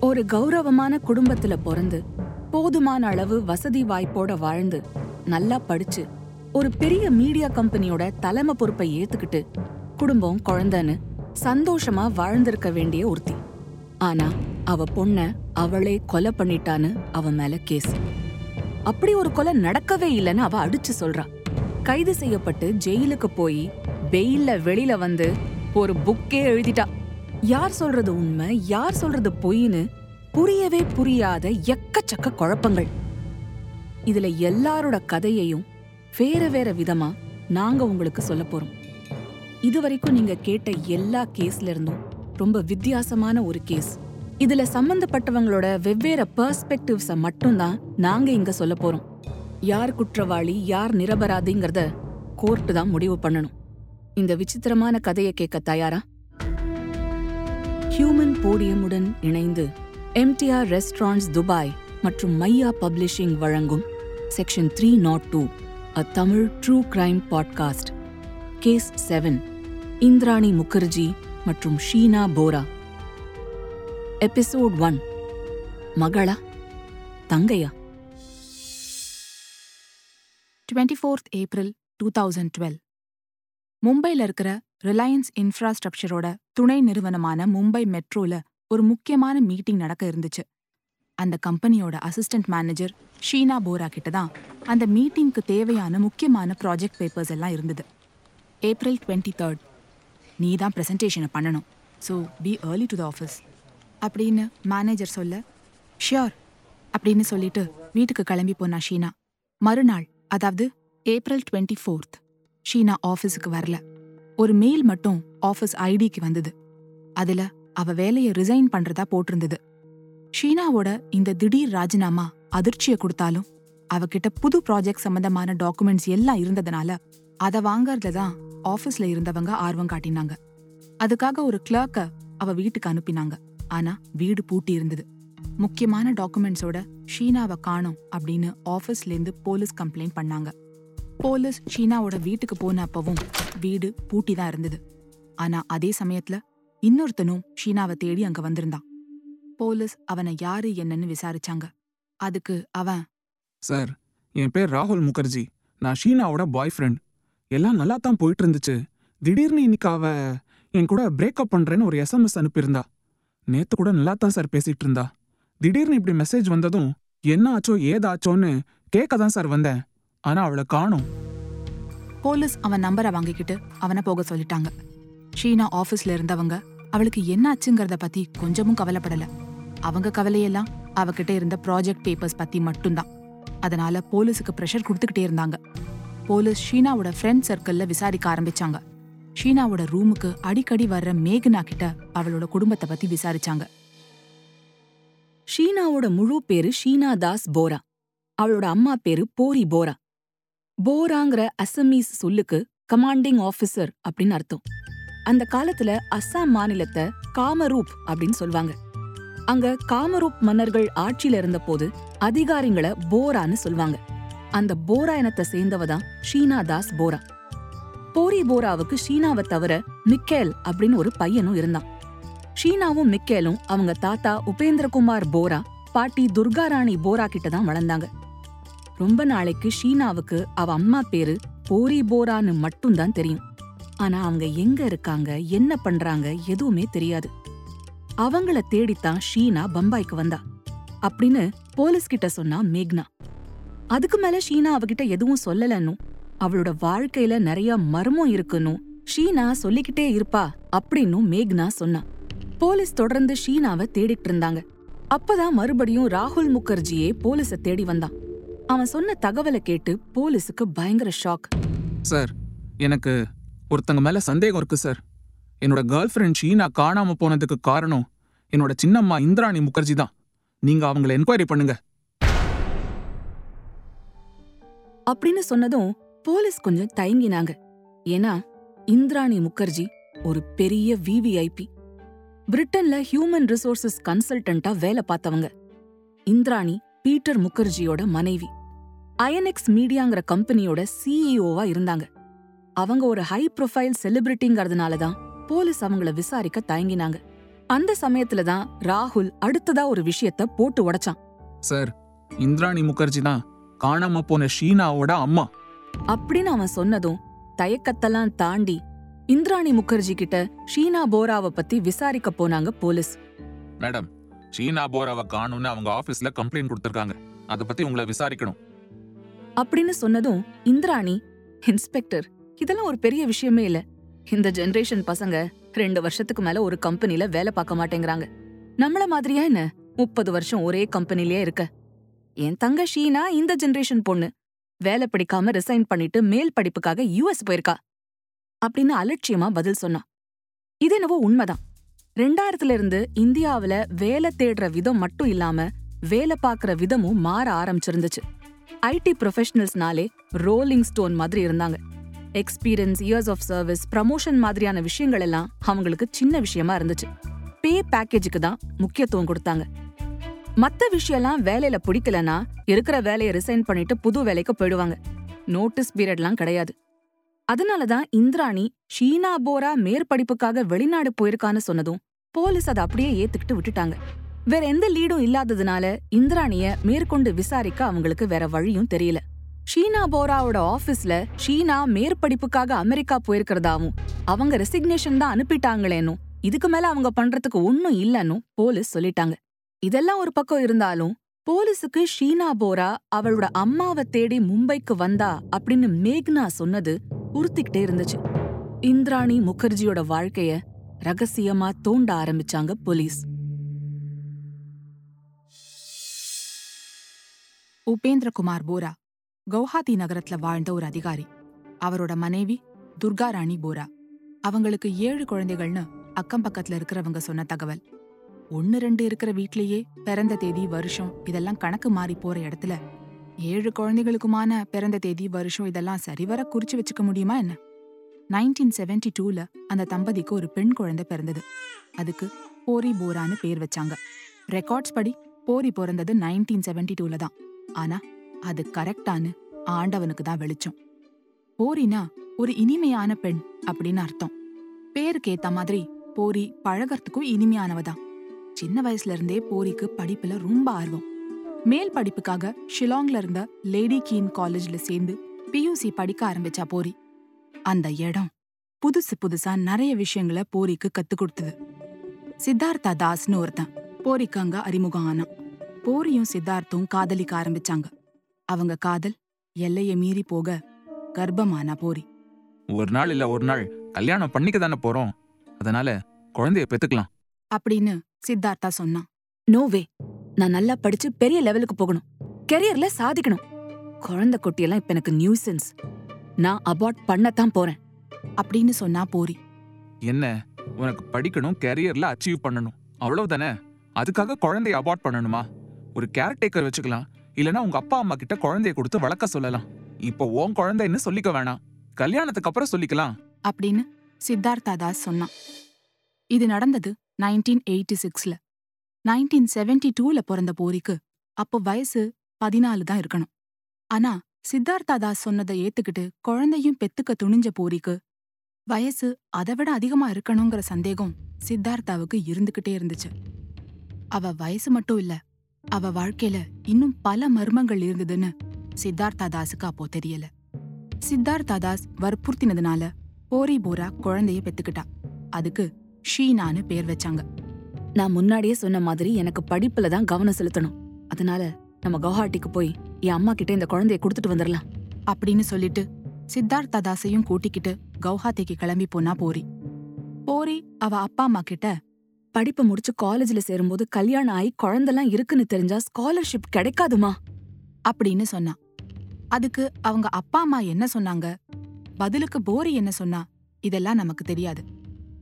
ஒரு கௌரவமான குடும்பத்துல பிறந்து போதுமான அளவு வசதி வாய்ப்போட வாழ்ந்து நல்லா படிச்சு ஒரு பெரிய மீடியா கம்பெனியோட தலைமை பொறுப்பை ஏத்துக்கிட்டு குடும்பம் குழந்தைன்னு சந்தோஷமா வாழ்ந்திருக்க வேண்டிய ஒருத்தி. ஆனா அவ பொண்ண அவளே கொலை பண்ணிட்டான்னு அவ மேல கேஸ். அப்படி ஒரு கொலை நடக்கவே இல்லைன்னு அவ அடிச்சு சொல்றா. கைது செய்யப்பட்டு ஜெயிலுக்கு போய் வெயில்ல வெளியில வந்து ஒரு புக்கே எழுதிட்டா. யார் சொல்றது உண்மை யார் சொல்றது பொய்னு புரியவே புரியாத எக்கச்சக்க குழப்பங்கள். இதுல எல்லாரோட கதையையும் வேற வேற விதமா நாங்க உங்களுக்கு சொல்ல போறோம். இதுவரைக்கும் நீங்க கேட்ட எல்லா கேஸ்ல இருந்தும் ரொம்ப வித்தியாசமான ஒரு கேஸ். இதுல சம்பந்தப்பட்டவங்களோட வெவ்வேறு பெர்ஸ்பெக்டிவ்ஸ மட்டும்தான் நாங்க இங்க சொல்ல போறோம். யார் குற்றவாளி யார் நிரபராதிங்கிறத கோர்ட்டு தான் முடிவு பண்ணணும். இந்த விசித்திரமான கதையை கேட்க தயாரா? ஹியூமன் போடியமுடன் இணைந்து எம்டிஆர் ரெஸ்டாரண்ட்ஸ் துபாய் மற்றும் மையா பப்ளிஷிங் வழங்கும் section three nought two a Tamil true crime podcast. Case seven Indrani Mukerjea மற்றும் ஷீனா போரா. எபிசோட் ஒன் மகளா தங்கையா? Twenty fourth April two thousand twelve. மும்பையில் இருக்கிற ரிலையன்ஸ் இன்ஃப்ராஸ்ட்ரக்சரோட துணை நிறுவனமான மும்பை மெட்ரோல ஒரு முக்கியமான மீட்டிங் நடக்க இருந்துச்சு. அந்த கம்பெனியோட அசிஸ்டன்ட் மேனேஜர் ஷீனா போரா கிட்ட தான் அந்த மீட்டிங்க்கு தேவையான முக்கியமான ப்ராஜெக்ட் பேப்பர்ஸ் எல்லாம் இருந்தது. April twenty third. நீ தான் ப்ரெசன்டேஷனை பண்ணணும். So be early to the office அப்படின்னு மேனேஜர் சொல்ல ஷியோர் அப்படின்னு சொல்லிட்டு வீட்டுக்கு கிளம்பி போனா ஷீனா. மறுநாள் அதாவது ஏப்ரல் டுவெண்ட்டி ஃபோர்த் ஷீனா ஆஃபீஸுக்கு வரல. ஒரு மெயில் மட்டும் ஆஃபீஸ் ஐடிக்கு வந்தது. அதுல அவ வேலையை ரிசைன் பண்றதா போட்டிருந்தது. ஷீனாவோட இந்த திடீர் ராஜினாமா அதிர்ச்சியை கொடுத்தாலும் அவகிட்ட புது ப்ராஜெக்ட் சம்பந்தமான டாக்குமெண்ட்ஸ் எல்லாம் இருந்ததுனால அதை வாங்கறதுல தான் ஆஃபீஸ்ல இருந்தவங்க ஆர்வம் காட்டினாங்க. அதுக்காக ஒரு கிளர்க்க அவ வீட்டுக்கு அனுப்பினாங்க. ஆனா வீடு பூட்டி இருந்தது. முக்கியமான டாக்குமெண்ட்ஸோட ஷீனாவை காணோம் அப்படின்னு ஆஃபீஸ்ல இருந்து போலீஸ் கம்ப்ளைண்ட் பண்ணாங்க. போலீஸ் ஷீனாவோட வீட்டுக்கு போன அப்பவும் வீடு பூட்டி தான் இருந்தது. ஆனா அதே சமயத்துல இன்னொருத்தனும் ஷீனாவை தேடி அங்க வந்திருந்தான். போலீஸ் அவனை யாரு என்னன்னு விசாரிச்சாங்க. அதுக்கு அவன் சார் என் பேர் ராகுல் முகர்ஜி. நான் ஷீனாவோட பாய் ஃப்ரெண்ட் எல்லாம் நல்லா தான் போயிட்டு இருந்துச்சு திடீர்னு இன்னைக்கு அவ என் கூட பிரேக்கப் பண்றேன்னு ஒரு எஸ்எம்எஸ் அனுப்பியிருந்தா. நேத்து கூட நல்லா தான் சார் பேசிட்டு இருந்தா திடீர்னு இப்படி மெசேஜ் வந்ததும் என்ன ஆச்சோ ஏதாச்சோன்னு கேட்க தான் சார் வந்தேன். ஆனா அவளை காணும். போலீஸ் அவன் நம்பரை வாங்கிக்கிட்டு அவனை போக சொல்லிட்டாங்க. ஷீனா ஆபீஸ்ல இருந்தவங்க அவளுக்கு என்ன ஆச்சுங்கிறத பத்தி கொஞ்சமும் கவலைப்படல. அவங்க கவலையெல்லாம் அவகிட்ட இருந்த ப்ராஜெக்ட் பேப்பர்ஸ் பத்தி மட்டும்தான். அதனால போலீஸுக்கு ப்ரெஷர் கொடுத்துக்கிட்டே இருந்தாங்க. போலீஸ் ஷீனாவோட ஃப்ரெண்ட் சர்க்கிள்ல விசாரிக்க ஆரம்பிச்சாங்க. ஷீனாவோட ரூமுக்கு அடிக்கடி வர்ற மேகனா கிட்ட அவளோட குடும்பத்தை பத்தி விசாரிச்சாங்க. ஷீனாவோட முழு பேரு ஷீனா தாஸ் போரா. அவளோட அம்மா பேரு போரி போரா. போராங்கிற அசமீஸ் சொல்லுக்கு கமாண்டிங் ஆஃபீஸர் அப்படின்னு அர்த்தம். அந்த காலத்துல அஸ்ஸாம் மாநிலத்தை காமரூப் அப்படின்னு சொல்வாங்க. அங்க காமரூப் மன்னர்கள் ஆட்சியில இருந்தபோது அதிகாரிங்களை போரான்னு சொல்வாங்க. அந்த போரா இனத்தை சேர்ந்தவ தான் ஷீனா தாஸ் போரா. போரி போராவுக்கு ஷீனாவை தவிர மிக்கேல் அப்படின்னு ஒரு பையனும் இருந்தான். ஷீனாவும் மிக்கேலும் அவங்க தாத்தா உபேந்திரகுமார் போரா பாட்டி துர்காராணி போரா கிட்ட தான் வளர்ந்தாங்க. ரொம்ப நாளைக்கு ஷீனாவுக்கு அவ அம்மா பேரு போரி போரான்னு மட்டும்தான் தெரியும். ஆனா அவங்க எங்க இருக்காங்க என்ன பண்றாங்க எதுவுமே தெரியாது. அவங்கள தேடித்தான் ஷீனா பம்பாய்க்கு வந்தா. அப்படின்னு போலீஸ் கிட்ட சொன்னா மேக்னா. அதுக்கு மேல ஷீனா அவகிட்ட எதுவும் சொல்லலன்னும் அவளோட வாழ்க்கையில நிறைய மர்மம் இருக்குன்னும் ஷீனா சொல்லிக்கிட்டே இருப்பா அப்படின்னும் மேக்னா சொன்னா. போலீஸ் தொடர்ந்து ஷீனாவை தேடிட்டு இருந்தாங்க. அப்பதான் மறுபடியும் ராகுல் முகர்ஜியே போலீஸ தேடி வந்தான். அவன் சொன்ன தகவலை கேட்டு போலீஸுக்கு பயங்கர ஷாக். சார் எனக்கு ஒருத்தங்க மேல சந்தேகம் இருக்கு சார். என்னோட கேர்ள் ஃப்ரெண்ட் ஷீனா காணாம போனதுக்கு காரணம் என்னோட சின்னம்மா இந்திராணி முகர்ஜி தான். நீங்க அவங்கள என்கொயரி பண்ணுங்க. அப்படின்னு சொன்னதும் போலீஸ் கொஞ்சம் தயங்கினாங்க. ஏன்னா இந்திராணி முகர்ஜி ஒரு பெரிய விவிஐபி பிரிட்டன்ல ஹியூமன் ரிசோர்சஸ் கன்சல்டன்ட்டா வேலை பார்த்தவங்க. இந்திராணி பீட்டர் முகர்ஜியோட மனைவி. ஐஎன்எக்ஸ் மீடியாங்கிற கம்பெனியோட சிஇஓவா இருந்தாங்க. அவங்க ஒரு ஹை ப்ரொஃபைல் செலிபிரிட்டிங்கிறதுனால தான் போலீஸ் அவங்கள விசாரிக்க தயங்கினாங்க. அந்த சமயத்துல தான் ராகுல் அடுத்ததா ஒரு விஷயத்த போட்டு உடைச்சான். சார் இந்திராணி முகர்ஜி தான் காணாம போன ஷீனாவோட அம்மா. அப்படின்னு அவன் சொன்னதும் தயக்கத்தெல்லாம் தாண்டி இந்திராணி முகர்ஜி கிட்ட ஷீனா போராவை பத்தி விசாரிக்க போனாங்க போலீஸ். மேடம் ஷீனா போராவை காணும்னு அவங்க ஆபீஸ்ல கம்ப்ளைண்ட் கொடுத்திருக்காங்க. அதை பத்தி உங்களை விசாரிக்கணும். அப்படின்னு சொன்னதும் இந்திராணி இன்ஸ்பெக்டர் இதெல்லாம் ஒரு பெரிய விஷயமே இல்ல. இந்த ஜெனரேஷன் பசங்க ரெண்டு வருஷத்துக்கு மேல ஒரு கம்பெனில வேலை பார்க்க மாட்டேங்கிறாங்க. நம்மள மாதிரியா என்ன? முப்பது வருஷம் ஒரே கம்பெனிலேயே இருக்க. என் தங்க ஷீனா இந்த ஜெனரேஷன் பொண்ணு. வேலை பிடிக்காம ரிசைன் பண்ணிட்டு மேல் படிப்புக்காக யூஎஸ் போயிருக்கா. அப்படின்னு அலட்சியமா பதில் சொன்னா இது என்னவோ உண்மைதான். ரெண்டாயிரத்துல இருந்து இந்தியாவுல வேலை தேடுற விதம் மட்டும் இல்லாம வேலை பார்க்கற விதமும் மாற ஆரம்பிச்சிருந்துச்சு. ஐடி ப்ரொஃபஷனல்ஸ்னாலே ரோலிங் ஸ்டோன் மாதிரி இருந்தாங்க. Experience years of service promotion மாதிரியான விஷயங்கள் எல்லாம் அவங்களுக்கு சின்ன விஷயமா இருந்துச்சு. பே பேக்கேஜுக்கு தான் முக்கியத்துவம் கொடுத்தாங்க. மத்த விஷயம்லாம் வேலையில பிடிக்கலனா இருக்கிற வேலையை ரிசைன் பண்ணிட்டு புது வேலைக்கு போயிடுவாங்க. நோட்டீஸ் பீரியட்லாம் கிடையாது. அதனால தான் இந்திராணி ஷீனா போரா மேற்படிப்புக்காக வெளிநாடு போயிருக்கான்னு சொன்னதும் போலீஸ் அதை அப்படியே ஏத்துக்கிட்டு விட்டுட்டாங்க. வேற எந்த லீடும் இல்லாததுனால இந்திராணிய மேற்கொண்டு விசாரிக்க அவங்களுக்கு வேற வழியும் தெரியல. ஷீனா போராவோட ஆபீஸ்ல ஷீனா மேற்படிப்புக்காக அமெரிக்கா போயிருக்கிறதாவும் அவங்க ரெசிக்னேஷன் தான் அனுப்பிட்டாங்களேனும் இதுக்கு மேல அவங்க பண்றதுக்கு ஒன்னும் இல்லனும் போலீஸ் சொல்லிட்டாங்க. இதெல்லாம் ஒரு பக்கம் இருந்தாலும் போலீஸுக்கு ஷீனா போரா அவளோட அம்மாவை தேடி மும்பைக்கு வந்தா அப்படின்னு மேக்னா சொன்னது உறுத்திக்கிட்டே இருந்துச்சு. இந்திராணி முகர்ஜியோட வாழ்க்கைய ரகசியமா தோண்ட ஆரம்பிச்சாங்க போலீஸ். உபேந்திரகுமார் போரா கவுஹாத்தி நகரத்துல வாழ்ந்த ஒரு அதிகாரி. அவரோட மனைவி துர்கா ராணி போரா. அவங்களுக்கு ஏழு குழந்தைகள்னு அக்கம் பக்கத்துல இருக்கிறவங்க சொன்ன தகவல். ஒன்னு ரெண்டு இருக்கிற வீட்லயே பிறந்த தேதி வருஷம் இதெல்லாம் கணக்கு மாறி போற இடத்துல ஏழு குழந்தைகளுக்குமான பிறந்த தேதி வருஷம் இதெல்லாம் சரிவர குறிச்சு வச்சுக்க முடியுமா என்ன? நைன்டீன் செவன்டி டூல அந்த தம்பதிக்கு ஒரு பெண் குழந்தை பிறந்தது. அதுக்கு போரி போரான்னு பேர் வச்சாங்க. ரெக்கார்ட்ஸ் படி போரி பிறந்தது நைன்டீன் செவன்டி டூல தான். ஆனா அது கரெக்டான்னு ஆண்டவனுக்கு தான் வெளிச்சம். போரினா ஒரு இனிமையான பெண் அப்படின்னு அர்த்தம். பேருக்கு ஏத்த மாதிரி போரி பழகறதுக்கும் இனிமையானவ தான். சின்ன வயசுல இருந்தே போரிக்கு படிப்புல ரொம்ப ஆர்வம். மேல் படிப்புக்காக ஷிலாங்ல இருந்த லேடி கீன் காலேஜ்ல சேர்ந்து பியூசி படிக்க ஆரம்பிச்சா போரி. அந்த இடம் புதுசு புதுசா நிறைய விஷயங்களை போரிக்கு கத்து கொடுத்தது. சித்தார்த்தா தாஸ்னு ஒருத்தன் போரிக்கு அங்க அறிமுகம் ஆனான். போரியும் சித்தார்த்தும் காதலிக்க ஆரம்பிச்சாங்க. அவங்க காதல் எல்லைய மீறி போக கர்ப்பமானா போரி. ஒரு நாள் இல்ல ஒரு நாள். கல்யாணம் பண்ணிக்க தானே போறோம். அதனால குழந்தைய பெத்துக்கலாம். அப்படின்னு சித்தார்த்தா சொன்னான். நோவே நான் நல்லா படிச்சு பெரிய லெவலுக்கு போகணும். கெரியர்ல சாதிக்கணும். குழந்தை குட்டியெல்லாம் இப்ப எனக்கு நியூசன்ஸ் நான் அபார்ட் பண்ணத்தான் போறேன். அப்படின்னு சொன்னா போரி. என்ன? உனக்கு படிக்கணும் கெரியர்ல அச்சீவ் பண்ணணும். அவ்வளவுதானே? அதுக்காக குழந்தைய அபார்ட் பண்ணணுமா? ஒரு கேர்டேக்கர் வச்சுக்கலாம். இல்லனா உங்க அப்பா அம்மா கிட்ட குழந்தைய கொடுத்து வளர்க்க சொல்லலாம். இப்போ உன் குழந்தைன்னு சொல்லிக்க வேணாம். கல்யாணத்துக்கு அப்புறம் சொல்லிக்கலாம். அப்படின்னு சித்தார்த்தா தாஸ் சொன்னான். இது நடந்தது நைன்டீன் எயிட்டி சிக்ஸ்ல நைன்டீன் செவன்டி டூல பிறந்த போரிக்கு அப்போ வயசு பதினாலு தான் இருக்கணும். ஆனா சித்தார்த்தா தாஸ் சொன்னதை ஏத்துக்கிட்டு குழந்தையும் பெத்துக்க துணிஞ்ச போரிக்கு வயசு அதை விட அதிகமா இருக்கணுங்கிற சந்தேகம் சித்தார்த்தாவுக்கு இருந்துகிட்டே இருந்துச்சு. அவ வயசு மட்டும் இல்ல அவ வாழ்க்கையில இன்னும் பல மர்மங்கள் இருந்ததுன்னு சித்தார்த்தா தாஸுக்கு அப்போ தெரியல. சித்தார்த்தா தாஸ் வற்புறுத்தினதுனால போரி போரா குழந்தைய பெத்துக்கிட்டா. அதுக்கு ஷீனான்னு பேர் வச்சாங்க. நான் முன்னாடியே சொன்ன மாதிரி எனக்கு படிப்புல தான் கவனம் செலுத்தணும். அதனால நம்ம கவுஹாட்டிக்கு போய் என் அம்மா கிட்ட இந்த குழந்தைய கொடுத்துட்டு வந்துடலாம். அப்படின்னு சொல்லிட்டு சித்தார்த்தா தாஸையும் கூட்டிக்கிட்டு கவுஹாத்திக்கு கிளம்பி போனா போரி. போரி அவ அப்பா அம்மா கிட்ட படிப்பு முடிச்சு காலேஜ்ல சேரும்போது கல்யாணம் ஆகி குழந்தெல்லாம் இருக்குன்னு தெரிஞ்சா ஸ்காலர்ஷிப் கிடைக்காதுமா? அப்படின்னு சொன்னா அதுக்கு அவங்க அப்பா அம்மா என்ன சொன்னாங்க? பதிலுக்கு போரி என்ன சொன்னா? இதெல்லாம் நமக்கு தெரியாது.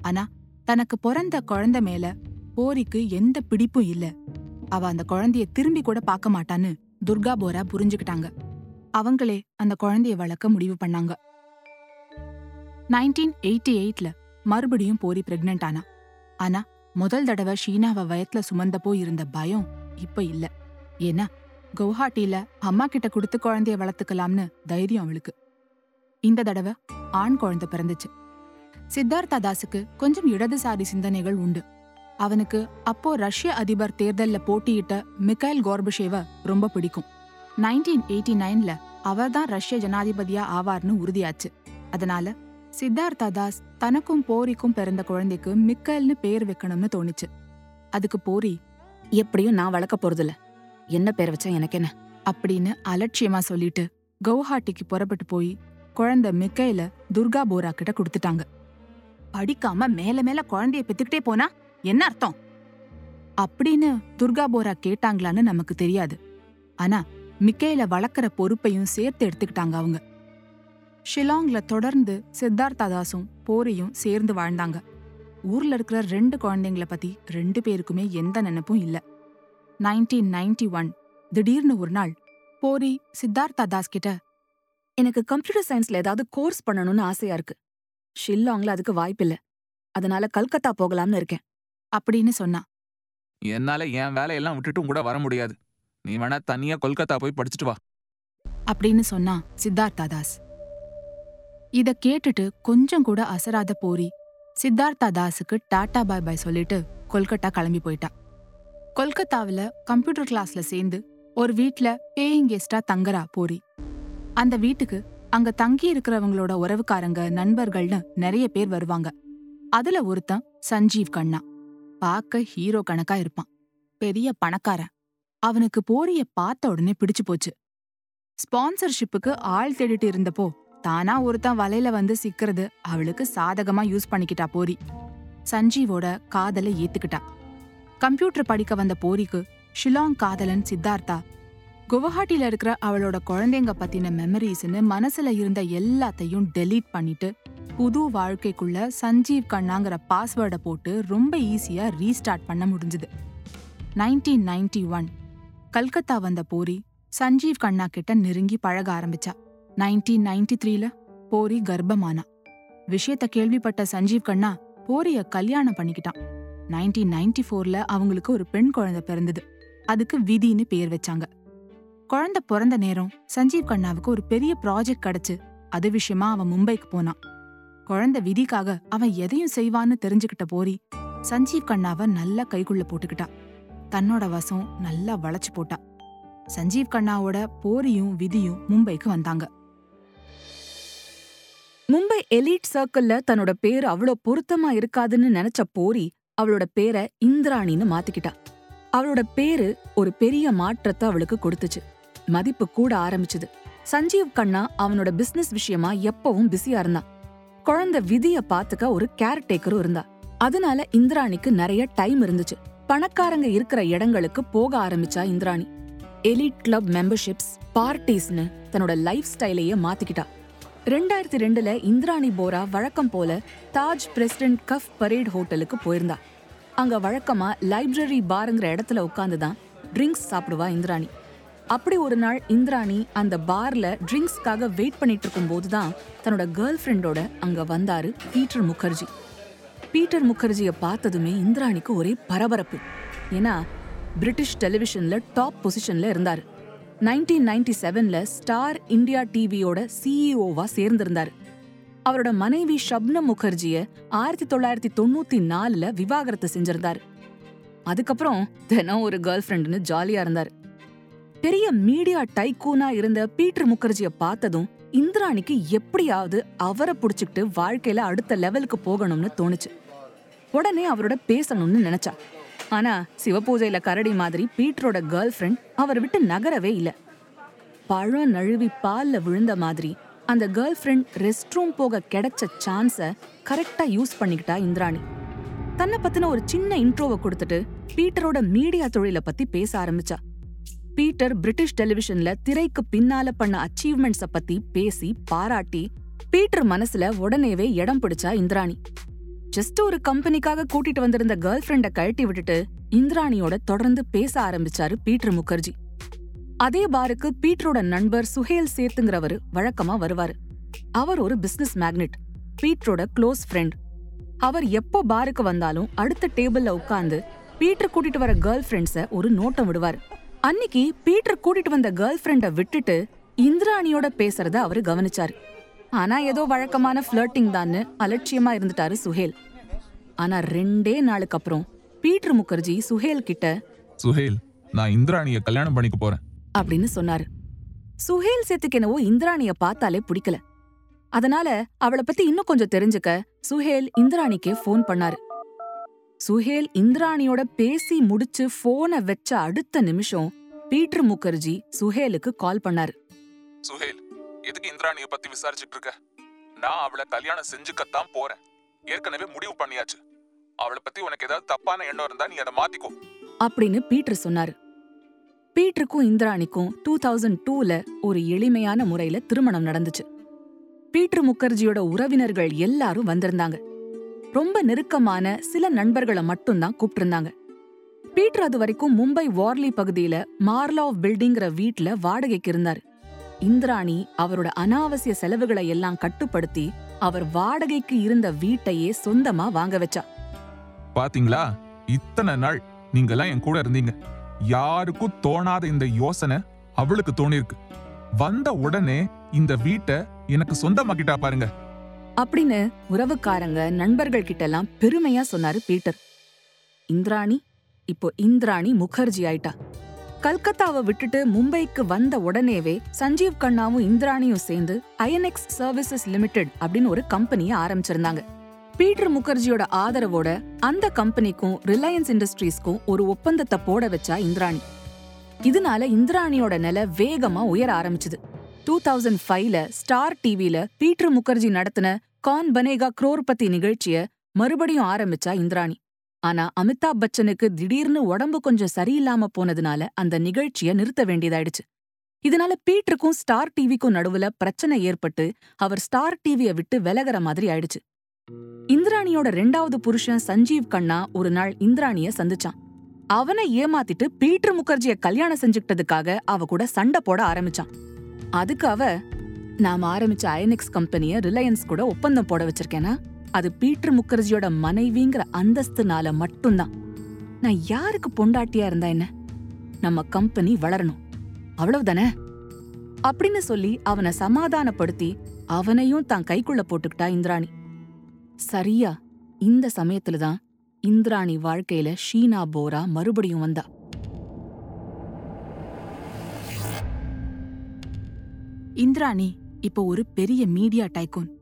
ஆனா தனக்கு பிறந்த குழந்தை மேல போரிக்கு எந்த பிடிப்பும் இல்ல. அவ அந்த குழந்தைய திரும்பி கூட பார்க்க மாட்டான்னு துர்கா போரா புரிஞ்சுக்கிட்டாங்க. அவங்களே அந்த குழந்தைய வளர்க்க முடிவு பண்ணாங்க. நைன்டீன் எயிட்டி எயிட்ல மறுபடியும் போரி பிரெக்னென்ட் ஆனா. ஆனா முதல் தடவை ஷீனாவ வயத்துல சுமந்தப்போ இருந்த பயம் இப்ப இல்ல. ஏன்னா கவுஹாட்டில அம்மா கிட்ட கொடுத்து குழந்தைய வளர்த்துக்கலாம்னு தைரியம் அவளுக்கு. இந்த தடவை ஆண் குழந்தை பிறந்துச்சு. சித்தார்த்தா தாஸுக்கு கொஞ்சம் இடதுசாரி சிந்தனைகள் உண்டு. அவனுக்கு அப்போ ரஷ்ய அதிபர் தேர்தல்ல போட்டியிட்ட மிக்கைல் கோர்பஷேவ ரொம்ப பிடிக்கும். நைன்டீன் எயிட்டி நைன்ல அவர்தான் ரஷ்ய ஜனாதிபதியா ஆவார்னு உறுதியாச்சு. அதனால சித்தார்த்தா தாஸ் தனக்கும் போரிக்கும் பிறந்த குழந்தைக்கு மிக்கல்னு பேர் வைக்கணும்னு தோணுச்சு. அதுக்கு போரி எப்படியும் நான் வளர்க்க போறதில்ல. என்ன பேர் வச்சா எனக்கு என்ன அப்படின்னு அலட்சியமா சொல்லிட்டு கவுஹாட்டிக்கு புறப்பட்டு போய் குழந்தை மிக்கைல துர்கா போரா கிட்ட கொடுத்துட்டாங்க. படிக்காம மேல மேல குழந்தைய பெத்துக்கிட்டே போனா என்ன அர்த்தம்? அப்படின்னு துர்கா போரா கேட்டாங்களான்னு நமக்கு தெரியாது. ஆனா மிக்கைல வளர்க்குற பொறுப்பையும் சேர்த்து எடுத்துக்கிட்டாங்க அவங்க. ஷிலாங்ல தொடர்ந்து சித்தார்த்தா தாஸும் போரியும் சேர்ந்து வாழ்ந்தாங்க. ஊர்ல இருக்கிற ரெண்டு குழந்தைங்கள பத்தி ரெண்டு பேருக்குமே எந்த நினைப்பும் இல்ல. நைன்டீன் நைன்டி ஒன் திடீர்னு ஒரு நாள் போரி சித்தார்த்தா தாஸ் கிட்ட எனக்கு கம்ப்யூட்டர் சயின்ஸ்ல ஏதாவது கோர்ஸ் பண்ணணும்னு ஆசையா இருக்கு. ஷில்லாங்ல அதுக்கு வாய்ப்பில்ல அதனால கல்கத்தா போகலாம்னு இருக்கேன். அப்படின்னு சொன்னா என்னால என் வேலையெல்லாம் விட்டுட்டு உன் கூட வர முடியாது. நீ வேணா தனியா கொல்கத்தா போய் படிச்சுட்டு வா. அப்படின்னு சொன்னா சித்தார்த்தா தாஸ் இத கேட்டுட்டு கொஞ்சம் கூட அசராத போரி சித்தார்த்தா தாஸுக்கு டாடா பாய் பாய் சொல்லிட்டு கொல்கத்தா கிளம்பி போயிட்டா. கொல்கத்தாவுல கம்ப்யூட்டர் கிளாஸ்ல சேர்ந்து ஒரு வீட்டில் பேயிங் கெஸ்டா தங்கறா போரி அந்த வீட்டுக்கு அங்க தங்கி இருக்கிறவங்களோட உறவுக்காரங்க நண்பர்கள்னு நிறைய பேர் வருவாங்க. அதுல ஒருத்தன் சஞ்சீவ் கண்ணா. பார்க்க ஹீரோ கணக்கா இருப்பான். பெரிய பணக்காரன். அவனுக்கு போரிய பார்த்த உடனே பிடிச்சு போச்சு. ஸ்பான்சர்ஷிப்புக்கு ஆள் தேடிட்டு இருந்தப்போ தானா ஒருத்தன் வலையில வந்து சிக்கிறது அவளுக்கு சாதகமா யூஸ் பண்ணிக்கிட்டா போரி. சஞ்சீவோட காதலை ஏத்துக்கிட்டா. கம்ப்யூட்டர் படிக்க வந்த போரிக்கு ஷிலாங் காதலன் சித்தார்த்தா. குவஹாட்டியில இருக்கிற அவளோட குழந்தைங்க பத்தின மெமரிஸ்னு மனசுல இருந்த எல்லாத்தையும் டெலீட் பண்ணிட்டு புது வாழ்க்கைக்குள்ள சஞ்சீவ் கண்ணாங்கிற பாஸ்வேர்டை போட்டு ரொம்ப ஈஸியா ரீஸ்டார்ட் பண்ண முடிஞ்சுது. நைன்டீன் நைன்டி ஒன் கல்கத்தா வந்த போரி சஞ்சீவ் கண்ணா கிட்ட நெருங்கி பழக ஆரம்பிச்சா. நைன்டீன் நைன்டி த்ரீல போரி கர்ப்பமானா. விஷயத்த கேள்விப்பட்ட சஞ்சீவ் கண்ணா போரிய கல்யாணம் பண்ணிக்கிட்டான். நைன்டீன் நைன்டி ஃபோர்ல அவங்களுக்கு ஒரு பெண் குழந்தை பிறந்தது. அதுக்கு விதின்னு பேர் வச்சாங்க. குழந்தை பிறந்த நேரம் சஞ்சீவ் கண்ணாவுக்கு ஒரு பெரிய ப்ராஜெக்ட் கிடைச்சு அது விஷயமா அவன் மும்பைக்கு போனான். குழந்தை விதிக்காக அவன் எதையும் செய்வான்னு தெரிஞ்சுக்கிட்ட போரி சஞ்சீவ் கண்ணாவை நல்லா கைக்குள்ள போட்டுக்கிட்டா. தன்னோட வசம் நல்லா வளைச்சு போட்டா. சஞ்சீவ் கண்ணாவோட போரியும் விதியும் மும்பைக்கு வந்தாங்க. மும்பை எலிட் சர்க்கிள்ல தன்னோட பேர் அவ்வளோ பொருத்தமா இருக்காதுன்னு நினைச்ச போரி அவளோட பேரை இந்திராணின்னு மாத்திக்கிட்டா. அவளோட பேரு ஒரு பெரிய மாற்றத்தை அவளுக்கு கொடுத்துச்சு. மதிப்பு கூட ஆரம்பிச்சுது. சஞ்சீவ் கண்ணா அவனோட பிசினஸ் விஷயமா எப்பவும் பிஸியா இருந்தான். குழந்தை விதிய பாத்துக்க ஒரு கேர்டேக்கரும் இருந்தா. அதனால இந்திராணிக்கு நிறைய டைம் இருந்துச்சு. பணக்காரங்க இருக்கிற இடங்களுக்கு போக ஆரம்பிச்சா இந்திராணி. எலிட் கிளப் மெம்பர்ஷிப்ஸ் பார்ட்டிஸ்னு தன்னோட லைஃப் ஸ்டைலையே மாத்திக்கிட்டா. ரெண்டாயிரத்தி ரெண்டுல இந்திராணி போரா வழக்கம் போல தாஜ் பிரசிடென்ட் கஃப் பரேட் ஹோட்டலுக்கு போயிருந்தா. அங்க வழக்கமா லைப்ரரி பாருங்கிற இடத்துல உட்காந்துதான் ட்ரிங்க்ஸ் சாப்பிடுவா இந்திராணி. அப்படி ஒரு நாள் இந்திராணி அந்த பார்ல ட்ரிங்க்ஸ்க்காக வெயிட் பண்ணிட்டு இருக்கும் போதுதான் தன்னோட கேர்ள் ஃப்ரெண்டோட அங்க வந்தாரு பீட்டர் முகர்ஜி. பீட்டர் முகர்ஜியை பார்த்ததுமே இந்திராணிக்கு ஒரே பரபரப்பு. ஏன்னா பிரிட்டிஷ் டெலிவிஷன்ல டாப் பொசிஷன்ல இருந்தாரு. நைன்டீன் நைன்டி செவன்ல ஸ்டார் இந்தியா டிவியோட சிஇஓவா சேர்ந்திருந்தார். அவரோட மனைவி ஷப்னம் முகர்ஜிய ஆயிரத்தி தொள்ளாயிரத்தி தொண்ணூத்தி நாலுல விவாகரத்து செஞ்சிருந்தார். அதுக்கப்புறம் தினம் ஒரு கேர்ள் ஃப்ரெண்டுன்னு ஜாலியா இருந்தார். பெரிய மீடியா டைக்கூனா இருந்த பீட்டர் முகர்ஜியை பார்த்ததும் இந்திராணிக்கு எப்படியாவது அவரை பிடிச்சிக்கிட்டு வாழ்க்கையில அடுத்த லெவலுக்கு போகணும்னு தோணுச்சு. உடனே அவரோட பேசணும்னு நினைச்சா. ஆனா சிவபூஜையில கரடி மாதிரி பீட்டரோட கேர்ள் ஃப்ரெண்ட் அவரை விட்டு நகரவே இல்ல. பழம் நழுவி பால்ல விழுந்த மாதிரி அந்த கேர்ள் ஃப்ரெண்ட் ரெஸ்ட் ரூம் போக கிடைச்ச சான்ஸ கரெக்டா யூஸ் பண்ணிக்கிட்டா இந்திராணி. தன்னை பத்தின ஒரு சின்ன இன்ட்ரோவை கொடுத்துட்டு பீட்டரோட மீடியா தொழிலை பத்தி பேச ஆரம்பிச்சா. பீட்டர் பிரிட்டிஷ் டெலிவிஷன்ல திரைக்கு பின்னால பண்ண அச்சீவ்மெண்ட்ஸ பத்தி பேசி பாராட்டி பீட்டர் மனசுல உடனேவே இடம் பிடிச்சா இந்திராணி. ஜஸ்ட் ஒரு கம்பெனிக்காக கூட்டிட்டு வந்திருந்த கேர்ள் ஃப்ரெண்ட கழட்டி விட்டுட்டு இந்திராணியோட தொடர்ந்து பேச ஆரம்பிச்சாரு பீட்டர் முகர்ஜி. அதே பாருக்கு பீட்டரோட நண்பர் சுஹேல் சேத்துங்கிறவரு வழக்கமா வருவாரு. அவர் ஒரு பிசினஸ் மேக்னெட் பீட்டரோட க்ளோஸ் ஃப்ரெண்ட் அவர் எப்போ பாருக்கு வந்தாலும் அடுத்த டேபிள்ல உட்கார்ந்து பீட்டர் கூட்டிட்டு வர கேர்ள் ஃப்ரெண்ட்ஸ ஒரு நோட்டம் விடுவாரு. அன்னிக்கு பீட்டர் கூட்டிட்டு வந்த கேர்ள் ஃப்ரெண்ட விட்டுட்டு இந்திராணியோட பேசுறத அவரு கவனிச்சாரு. ஆனா ஏதோ வழக்கமான ஃபிளர்ட்டிங் தான்னு அலட்சியமா இருந்துட்டாரு சுஹேல். ஆனா ரெண்டே நாளுக்கு அப்புறம் பீட்டர் முகர்ஜி சுஹேல் கிட்ட சுஹேல் நான் இந்திராணிய கல்யாணம் பண்ணிக்க போறேன். அப்படின்னு சொன்னாரு. சுஹேல் சேத்துக்கு என்னவோ இந்திராணிய பார்த்தாலே பிடிக்கல. அதனால அவளை பத்தி இன்னும் கொஞ்சம் தெரிஞ்சுக்க சுஹேல் இந்திராணிக்கே ஃபோன் பண்ணாரு. சுஹேல் இந்திராணியோட பேசி முடிச்சு போனை வச்ச அடுத்த நிமிஷம் பீட்டர் முகர்ஜி சுஹேலுக்கு கால் பண்ணாரு. சுஹேல் எதுக்கு இந்திராணிய பத்தி விசாரிச்சுட்டு இருக்க? நான் அவளை கல்யாணம் செஞ்சுக்கத்தான் போறேன். ஏற்கனவே முடிவு பண்ணியாச்சு. அவளை பத்தி உனக்கு ஏதாவது தப்பான எண்ணம் இருந்தா நீ அதை மாத்திக்கோ. அப்படின்னு பீட்டர் சொன்னாரு. பீட்டருக்கும் இந்திராணிக்கும் டூ தௌசண்ட் டூல ஒரு எளிமையான முறையில திருமணம் நடந்துச்சு. பீட்டர் முகர்ஜியோட உறவினர்கள் எல்லாரும் வந்திருந்தாங்க. ரொம்ப நெருக்கமான சில நண்பர்களை மட்டும்தான் கூப்பிட்டிருந்தாங்க. பீட்டர் அது வரைக்கும் மும்பை வார்லி பகுதியில மார்லாவ் பில்டிங்கிற வீட்ல வாடகைக்கு இருந்தாரு. இந்திராணி அவரோட அனாவசிய செலவுகளை எல்லாம் கட்டுப்படுத்தி அவர் வாடகைக்கு இருந்த வீட்டையே சொந்தமா வாங்க வச்சா. பாத்தீங்களா? இத்தனை நாள் நீங்கெல்லாம் என் கூட இருந்தீங்க. யாருக்கும் தோணாத இந்த யோசனை அவளுக்கு தோணிருக்கு. வந்த உடனே இந்த வீட்டை எனக்கு சொந்தமாக்கிட்டா பாருங்க. அப்படின்னு உறவுக்காரங்க நண்பர்கள் கிட்ட எல்லாம் பெருமையா சொன்னாரு பீட்டர். இந்திராணி இப்போ இந்திராணி முகர்ஜி ஆயிட்டா. கல்கத்தாவை விட்டுட்டு மும்பைக்கு வந்த உடனேவே சஞ்சீவ் கண்ணாவும் இந்திராணியும் சேர்ந்து ஐஎன்எக்ஸ் சர்வீசஸ் லிமிடெட் அப்படின்னு ஒரு கம்பெனியை ஆரம்பிச்சிருந்தாங்க. பீட்டர் முகர்ஜியோட ஆதரவோட அந்த கம்பெனிக்கும் ரிலையன்ஸ் இண்டஸ்ட்ரீஸ்க்கும் ஒரு ஒப்பந்தத்தை போட வச்சா இந்திராணி. இதனால இந்திராணியோட நிலை வேகமா உயர ஆரம்பிச்சது. டூ தௌசண்ட் ஃபைவ்ல ஸ்டார் டிவில பீட்டர் முகர்ஜி நடத்தின கான் பனேகா குரோர்பதி நிகழ்ச்சிய மறுபடியும் ஆரம்பிச்சா இந்திராணி. ஆனா அமிதாப் பச்சனுக்கு திடீர்னு உடம்பு கொஞ்சம் சரியில்லாம போனதுனால அந்த நிகழ்ச்சிய நிறுத்த வேண்டியதாயிடுச்சு. இதனால பீட்டருக்கும் ஸ்டார் டிவிக்கும் நடுவுல பிரச்சனை ஏற்பட்டு அவர் ஸ்டார் டிவிய விட்டு விலகிற மாதிரி ஆயிடுச்சு. இந்திராணியோட ரெண்டாவது புருஷன் சஞ்சீவ் கண்ணா ஒரு நாள் இந்திராணிய சந்திச்சான். அவனை ஏமாத்திட்டு பீட்டர் முகர்ஜிய கல்யாணம் செஞ்சுக்கிட்டதுக்காக அவ கூட சண்டை போட ஆரம்பிச்சான். அதுக்கு அவ நாம ஆரம்பிச்ச ஐஎன்எக்ஸ் கம்பெனிய ரிலையன்ஸ் கூட ஒப்பந்தம் போட வச்சிருக்கேனா? அது பீட்டர் முகர்ஜியோட மனைவிங்கிற அந்தஸ்துனால மட்டும்தான். நான் யாருக்கு பொண்டாட்டியா இருந்தா என்ன? நம்ம கம்பெனி வளரணும். அவ்வளவுதானே? அப்படின்னு சொல்லி அவனை சமாதானப்படுத்தி அவனையும் தான் கைக்குள்ள போட்டுக்கிட்டா இந்திராணி. சரியா இந்த சமயத்துல தான் இந்திராணி வாழ்க்கையில ஷீனா போரா மறுபடியும் வந்தா. இந்திராணி இப்போ ஒரு பெரிய மீடியா டைகோன்.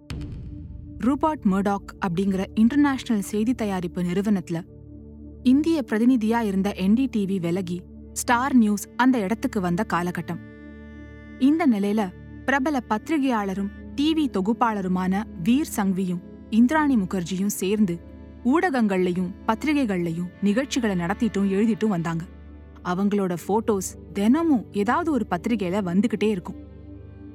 ரூபர்ட் மர்டாக் அப்படிங்கிற இன்டர்நேஷனல் செய்தி தயாரிப்பு நிறுவனத்துல இந்திய பிரதிநிதியா இருந்த என்டிடிவி விலகி ஸ்டார் நியூஸ் அந்த இடத்துக்கு வந்த காலகட்டம். இந்த நிலையில பிரபல பத்திரிகையாளரும் டிவி தொகுப்பாளருமான வீர் சங்வியும் இந்திராணி முகர்ஜியும் சேர்ந்து ஊடகங்கள்லயும் பத்திரிகைகள்லயும் நிகழ்ச்சிகளை நடத்திட்டும் எழுதிட்டும் வந்தாங்க. அவங்களோட போட்டோஸ் தினமும் ஏதாவது ஒரு பத்திரிகையில வந்துகிட்டே இருக்கும்.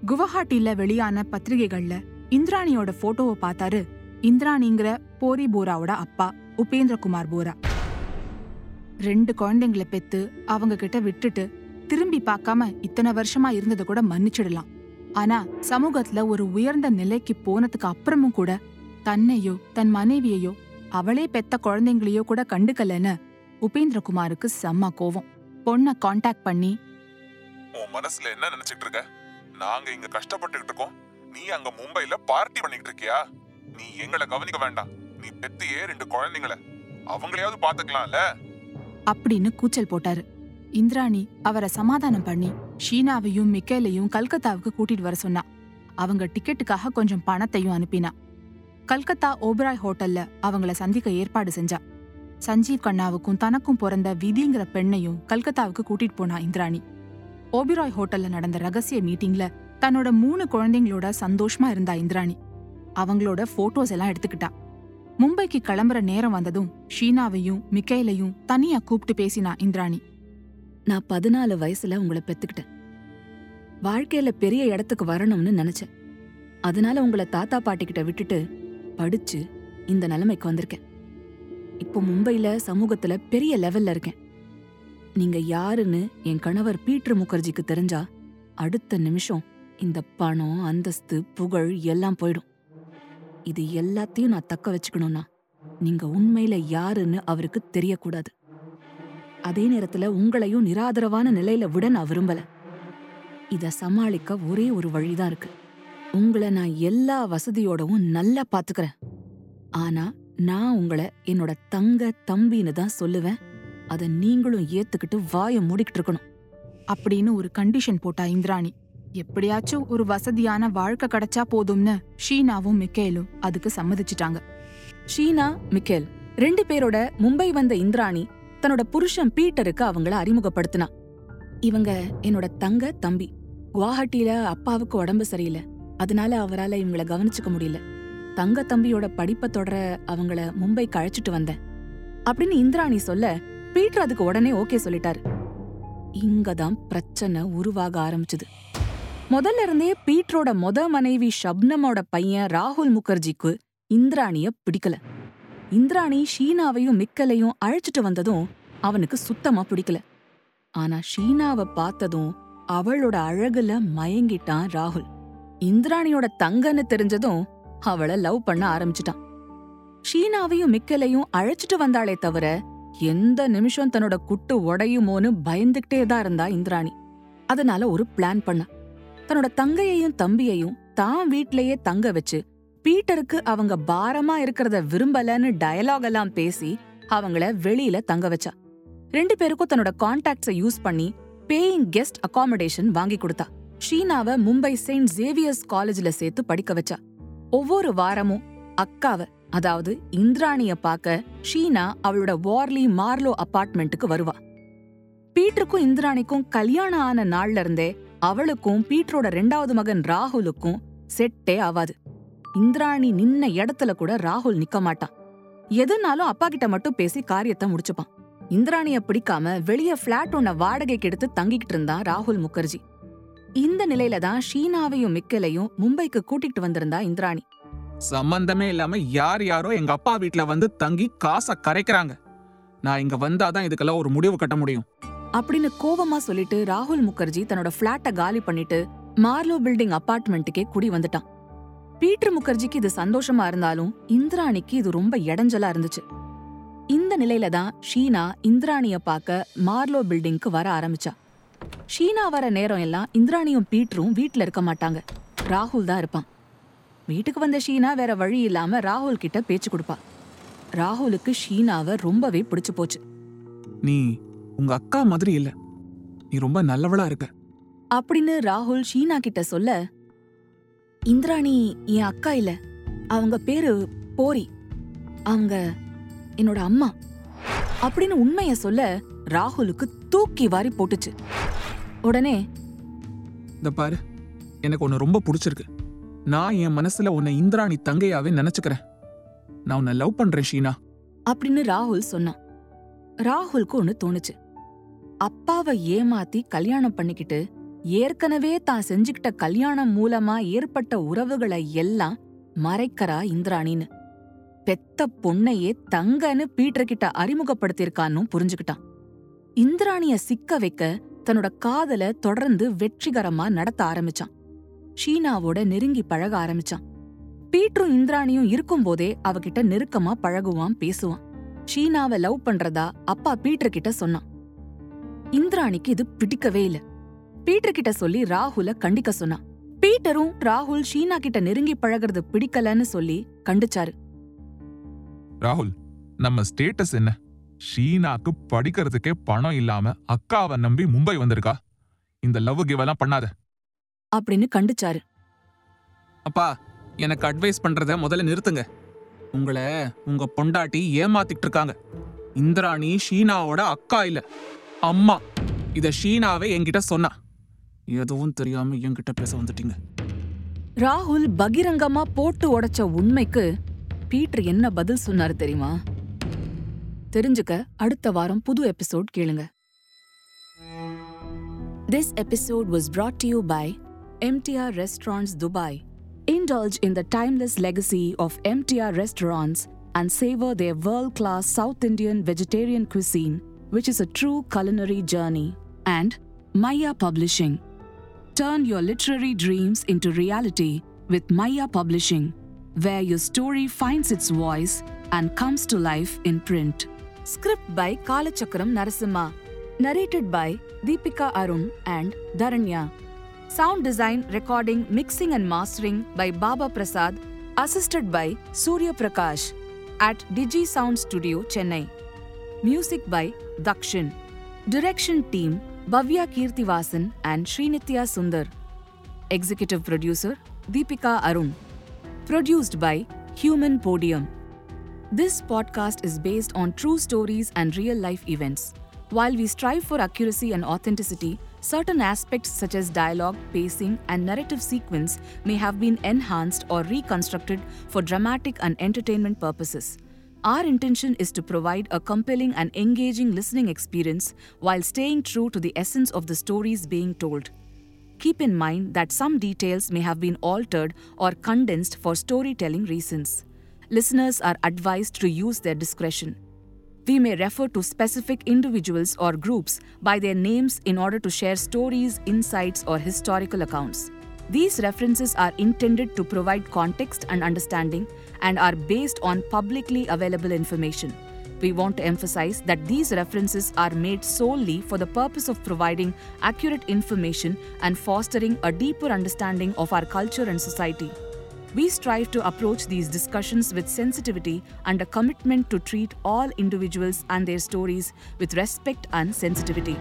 குவஹாட்டில வெளியான பத்திரிகைகள்ல இந்திராணியோட போட்டோவை பார்த்தாரு இந்திராணிங்கிற போரி போராவோட அப்பா உபேந்திரகுமார் போரா. ரெண்டு குழந்தைங்களை பெத்து அவங்க கிட்ட விட்டுட்டு திரும்பி பார்க்காம இத்தனை வருஷமா இருந்ததை கூட மன்னிச்சிடலாம். ஆனா சமூகத்துல ஒரு உயர்ந்த நிலைக்கு போனதுக்கு அப்புறமும் கூட தன்னையோ தன் மனைவியையோ அவளே பெத்த குழந்தைங்களையோ கூட கண்டுக்கலன்னு உபேந்திரகுமாருக்கு செம்ம கோவம். பொண்ண காண்டாக்ட் பண்ணி உன் மனசுல என்ன நினைச்சிட்டு இருக்க? நாங்க இங்க கஷ்டப்பட்டுக்கிட்டு இருக்கோம். நீ அங்க மும்பைல பார்ட்டி பண்ணிக்கிட்டு இருக்கியா? நீ எங்களை கவனிக்க வேண்டாம். நீ பெத்தியே ரெண்டு குழந்தைங்கள. அவங்களையாவது பாத்துக்கலாம்ல அப்படின்னு கூச்சல் போட்டாரு. இந்திராணி அவரை சமாதானம் பண்ணி ஷீனாவையும் மிக்கேலையும் கல்கத்தாவுக்கு கூட்டிட்டு வர சொன்னா. அவங்க டிக்கெட்டுக்காக கொஞ்சம் பணத்தையும் அனுப்பினா. கல்கத்தா ஓபராய் ஹோட்டல்ல அவங்கள சந்திக்க ஏற்பாடு செஞ்சா. சஞ்சீவ் கண்ணாவுக்கும் தனக்கும் பிறந்த விதிங்கிற பெண்ணையும் கல்கத்தாவுக்கு கூட்டிட்டு போனா இந்திராணி. ஓபிராய் ஹோட்டல்ல நடந்த ரகசிய மீட்டிங்ல தன்னோட மூணு குழந்தைங்களோட சந்தோஷமா இருந்தா இந்திராணி. அவங்களோட போட்டோஸ் எல்லாம் எடுத்துக்கிட்டா. மும்பைக்கு கிளம்புற நேரம் வந்ததும் ஷீனாவையும் மிக்கேலையும் தனியா கூப்பிட்டு பேசினா இந்திராணி. நான் பதினாலு வயசுல உங்களை பெத்துக்கிட்டேன். வாழ்க்கையில பெரிய இடத்துக்கு வரணும்னு நினைச்சேன். அதனால உங்களை தாத்தா பாட்டி கிட்ட விட்டுட்டு படிச்சு இந்த நிலைமைக்கு வந்திருக்கேன். இப்போ மும்பையில சமூகத்துல பெரிய லெவல்ல இருக்கேன். நீங்க யாருன்னு என் கணவர் பீட்டர் முகர்ஜிக்கு தெரிஞ்சா அடுத்த நிமிஷம் இந்த பணம் அந்தஸ்து புகழ் எல்லாம் போயிடும். இது எல்லாத்தையும் நான் தக்க வச்சுக்கணும்னா நீங்க உண்மையில யாருன்னு அவருக்கு தெரியக்கூடாது. அதே நேரத்துல உங்களையும் நிராதரவான நிலையில விட நான் விரும்பல. இத சமாளிக்க ஒரே ஒரு வழிதான் இருக்கு. உங்களை நான் எல்லா வசதியோடவும் நல்லா பாத்துக்கிறேன். ஆனா நான் உங்களை என்னோட தங்க தம்பின்னு தான் சொல்லுவேன். அதை நீங்களும் ஏத்துக்கிட்டு வாயை மூடிக்கிட்டு இருக்கணும். அப்படின்னு ஒரு கண்டிஷன் போட்டா இந்திராணி. எப்படியாச்சும் ஒரு வசதியான வாழ்க்கை கிடைச்சா போதும்னு ஷீனாவும் மிக்கேலும் அதுக்கு சம்மதிச்சிட்டாங்க. ஷீனா மிக்கேல் ரெண்டு பேரோட மும்பை வந்த இந்திராணி தன்னோட புருஷன் பீட்டருக்கு அவங்கள அறிமுகப்படுத்தினா. இவங்க என்னோட தங்க தம்பி. குவாஹட்டியில அப்பாவுக்கு உடம்பு சரியில்லை. அதனால அவரால இவங்கள கவனிச்சுக்க முடியல. தங்க தம்பியோட படிப்பை தொடர அவங்கள மும்பை கழிச்சிட்டு வந்தேன். அப்படின்னு இந்திராணி சொல்ல பீட்டர் அதுக்கு உடனே ஓகே சொல்லிட்டாரு. இங்கதான் பிரச்சனை உருவாக ஆரம்பிச்சுது. முதல்ல இருந்தே பீட்டரோட மொத மனைவி ஷப்னமோட பையன் ராகுல் முகர்ஜிக்கு இந்திராணிய பிடிக்கல. இந்திராணி ஷீனாவையும் மிக்கலையும் அழைச்சிட்டு வந்ததும் அவனுக்கு சுத்தமா பிடிக்கல. ஆனா ஷீனாவை பார்த்ததும் அவளோட அழகுல மயங்கிட்டான் ராகுல். இந்திராணியோட தங்கன்னு தெரிஞ்சதும் அவள லவ் பண்ண ஆரம்பிச்சிட்டான். ஷீனாவையும் மிக்கலையும் அழைச்சிட்டு வந்தாளே தவிர எந்த நிமிஷம் தன்னோட குட்டு உடையுமோன்னு பயந்துகிட்டே தான் இருந்தா இந்திராணி. அதனால ஒரு பிளான் பண்ணான் தன்னோட தங்கையையும் தம்பியையும் தான் வீட்லயே தங்க வச்சு பீட்டருக்கு அவங்க பாரமா இருக்கிறத விரும்பலன்னு டயலாக் எல்லாம் பேசி அவங்கள வெளியில தங்க வச்சா. ரெண்டு பேருக்கும் தன்னோட கான்டாக்ட்ஸை யூஸ் பண்ணி பேயிங் கெஸ்ட் அகாமடேஷன் வாங்கி கொடுத்தா. ஷீனாவை மும்பை செயின்ட் ஜேவியர்ஸ் காலேஜ்ல சேர்த்து படிக்க வச்சா. ஒவ்வொரு வாரமும் அக்காவ அதாவது இந்திராணிய பார்க்க ஷீனா அவளோட வார்லி மார்லோ அபார்ட்மெண்ட்டுக்கு வருவா. பீட்டருக்கும் இந்திராணிக்கும் கல்யாணம் ஆன நாள்ல இருந்தே அவளுக்கும் பீட்டரோட ரெண்டாவது மகன் ராகுலுக்கும் செட்டே ஆவாது. இந்திராணி நின்ன இடத்துல கூட ராகுல் நிக்க மாட்டான். எதுனாலும் அப்பா கிட்ட மட்டும் பேசி காரியத்தை முடிச்சுப்பான். இந்திராணிய பிடிக்காம வெளிய பிளாட் ஒன்ன வாடகைக்கு எடுத்து தங்கிக்கிட்டு இருந்தான் ராகுல் முகர்ஜி. இந்த நிலையில தான் ஷீனாவையும் மிக்கலையும் மும்பைக்கு கூட்டிட்டு வந்திருந்தா இந்திராணி. சம்பந்தமே இல்லாம யார் யாரோ எங்க அப்பா வீட்ல வந்து தங்கி காசை கரைக்கிறாங்க. நான் இங்க வந்தாதான் இதுக்கெல்லாம் ஒரு முடிவு கட்ட முடியும். அப்படின்னு கோவமா சொல்லிட்டு ராகுல் முகர்ஜி தன்னோட பிளாட்டை காலி பண்ணிட்டு மார்லோ பில்டிங் அபார்ட்மெண்ட்டுக்கே குடி வந்துட்டான். பீட்டர் முகர்ஜிக்கு இது சந்தோஷமா இருந்தாலும் இந்திராணிக்கு இது ரொம்ப இடைஞ்சலா இருந்துச்சு. இந்த நிலையில தான் ஷீனா இந்திராணிய பார்க்க மார்லோ பில்டிங்க்கு வர ஆரம்பிச்சா. ஷீனா வர நேரம் எல்லாம் இந்திராணியும் பீட்டரும் வீட்டில் இருக்க மாட்டாங்க. ராகுல் தான் இருப்பான். வீட்டுக்கு வந்த ஷீனா வேற வழி இல்லாம ராகுல் கிட்ட பேச்சு கொடுப்பா. ராகுலுக்கு ஷீனாவை ரொம்பவே பிடிச்சு போச்சு. நீ உங்க அக்கா மாதிரி இல்ல. நீ ரொம்ப நல்லவளா இருக்க. அப்படின்னு ராகுல் ஷீனா கிட்ட சொல்ல இந்திராணி என் அக்கா இல்ல. அவங்க பேரு போரி. அவங்க என்னோட அம்மா. அப்படின்னு உண்மைய சொல்ல ராகுலுக்கு தூக்கி வாரி போட்டுச்சு. உடனே இந்த பாரு எனக்கு உன்னை ரொம்ப பிடிச்சிருக்கு. நான் என் மனசுல உன்னை இந்திராணி தங்கையாவே நினைச்சுக்கிறேன். நான் உன்னை லவ் பண்றேன் ஷீனா. அப்படின்னு ராகுல் சொன்னான். ராகுலுக்கு ஒன்னு தோணுச்சு. அப்பாவை ஏமாத்தி கல்யாணம் பண்ணிக்கிட்டு ஏற்கனவே தான் செஞ்சுக்கிட்ட கல்யாணம் மூலமா ஏற்பட்ட உறவுகளை எல்லாம் மறைக்கறா இந்திராணின்னு. பெத்த பொண்ணையே தங்கன்னு பீட்டர் கிட்ட அறிமுகப்படுத்தியிருக்கான்னு புரிஞ்சுக்கிட்டான். இந்திராணிய சிக்க வைக்க தன்னோட காதல தொடர்ந்து வெற்றிகரமா நடத்த ஆரம்பிச்சான். ஷீனாவோட நெருங்கி பழக ஆரம்பிச்சான். பீட்டரும் இந்திராணியும் இருக்கும்போதே அவகிட்ட நெருக்கமா பழகுவான் பேசுவான். ஷீனாவை லவ் பண்றதா அப்பா பீட்டர் கிட்ட சொன்னான். இந்திராணிக்கு இது பிடிக்கவே இல்ல. பீட்டர் கிட்ட சொல்லி ராகுல கண்டிக்க சொன்னான் பீட்டரும் ராகுல் ஷீனா கிட்ட நெருங்கி பழகுறது பிடிக்கலன்னு சொல்லி கண்டிச்சாரு. ராகுல் நம்ம ஸ்டேட்டஸ் என்ன? ஷீனாக்கு படிக்கிறதுக்கே பணம் இல்லாம அக்காவை நம்பி மும்பை வந்திருக்கா? இந்த லவ் கிவ் எல்லாம் பண்ணாத. அப்படின்னு கண்டிச்சாரு. அப்பா எனக்கு அட்வைஸ் பண்றத முதல்ல நிறுத்துங்க. உங்களை உங்க பொண்டாட்டி ஏமாத்திட்டு இருக்காங்க. இந்திராணி ஷீனாவோட அக்கா இல்ல. அம்மா இத ஷீனாவே என்கிட்ட சொன்னா எதுவும் தெரியாம என்கிட்ட பேச வந்துட்டீங்க ராகுல் பகிரங்கமா போட்டு உடைச்ச உண்மைக்கு பீட்டர் என்ன பதில் சொன்னாரு தெரியுமா தெரிஞ்சுக்க அடுத்த வாரம் புது எபிசோட் கேளுங்க This episode was brought to you by MTR Restaurants Dubai. Indulge in the timeless legacy of MTR restaurants and savor their world class South Indian vegetarian cuisine, which is a true culinary journey. And Maya Publishing. Turn your literary dreams into reality with Maya Publishing, where your story finds its voice and comes to life in print. Script by Kalachakram Narasimha. Narrated by Deepika Arun and Dharanya. Sound design, recording, mixing, and mastering by Baba Prasad, assisted by Surya Prakash. at Digi Sound Studio, Chennai. Music by Dakshin. Direction team Bhavya Kirtivasan and Srinitya Sundar. Executive producer Deepika Arun. Produced by Human Podium. This podcast is based on true stories and real life events. While we strive for accuracy and authenticity, certain aspects such as dialogue, pacing, and narrative sequence may have been enhanced or reconstructed for dramatic and entertainment purposes. Our intention is to provide a compelling and engaging listening experience while staying true to the essence of the stories being told. Keep in mind that some details may have been altered or condensed for storytelling reasons. Listeners are advised to use their discretion. We may refer to specific individuals or groups by their names in order to share stories, insights, or historical accounts. These references are intended to provide context and understanding and are based on publicly available information. We want to emphasize that these references are made solely for the purpose of providing accurate information and fostering a deeper understanding of our culture and society. We strive to approach these discussions with sensitivity and a commitment to treat all individuals and their stories with respect and sensitivity.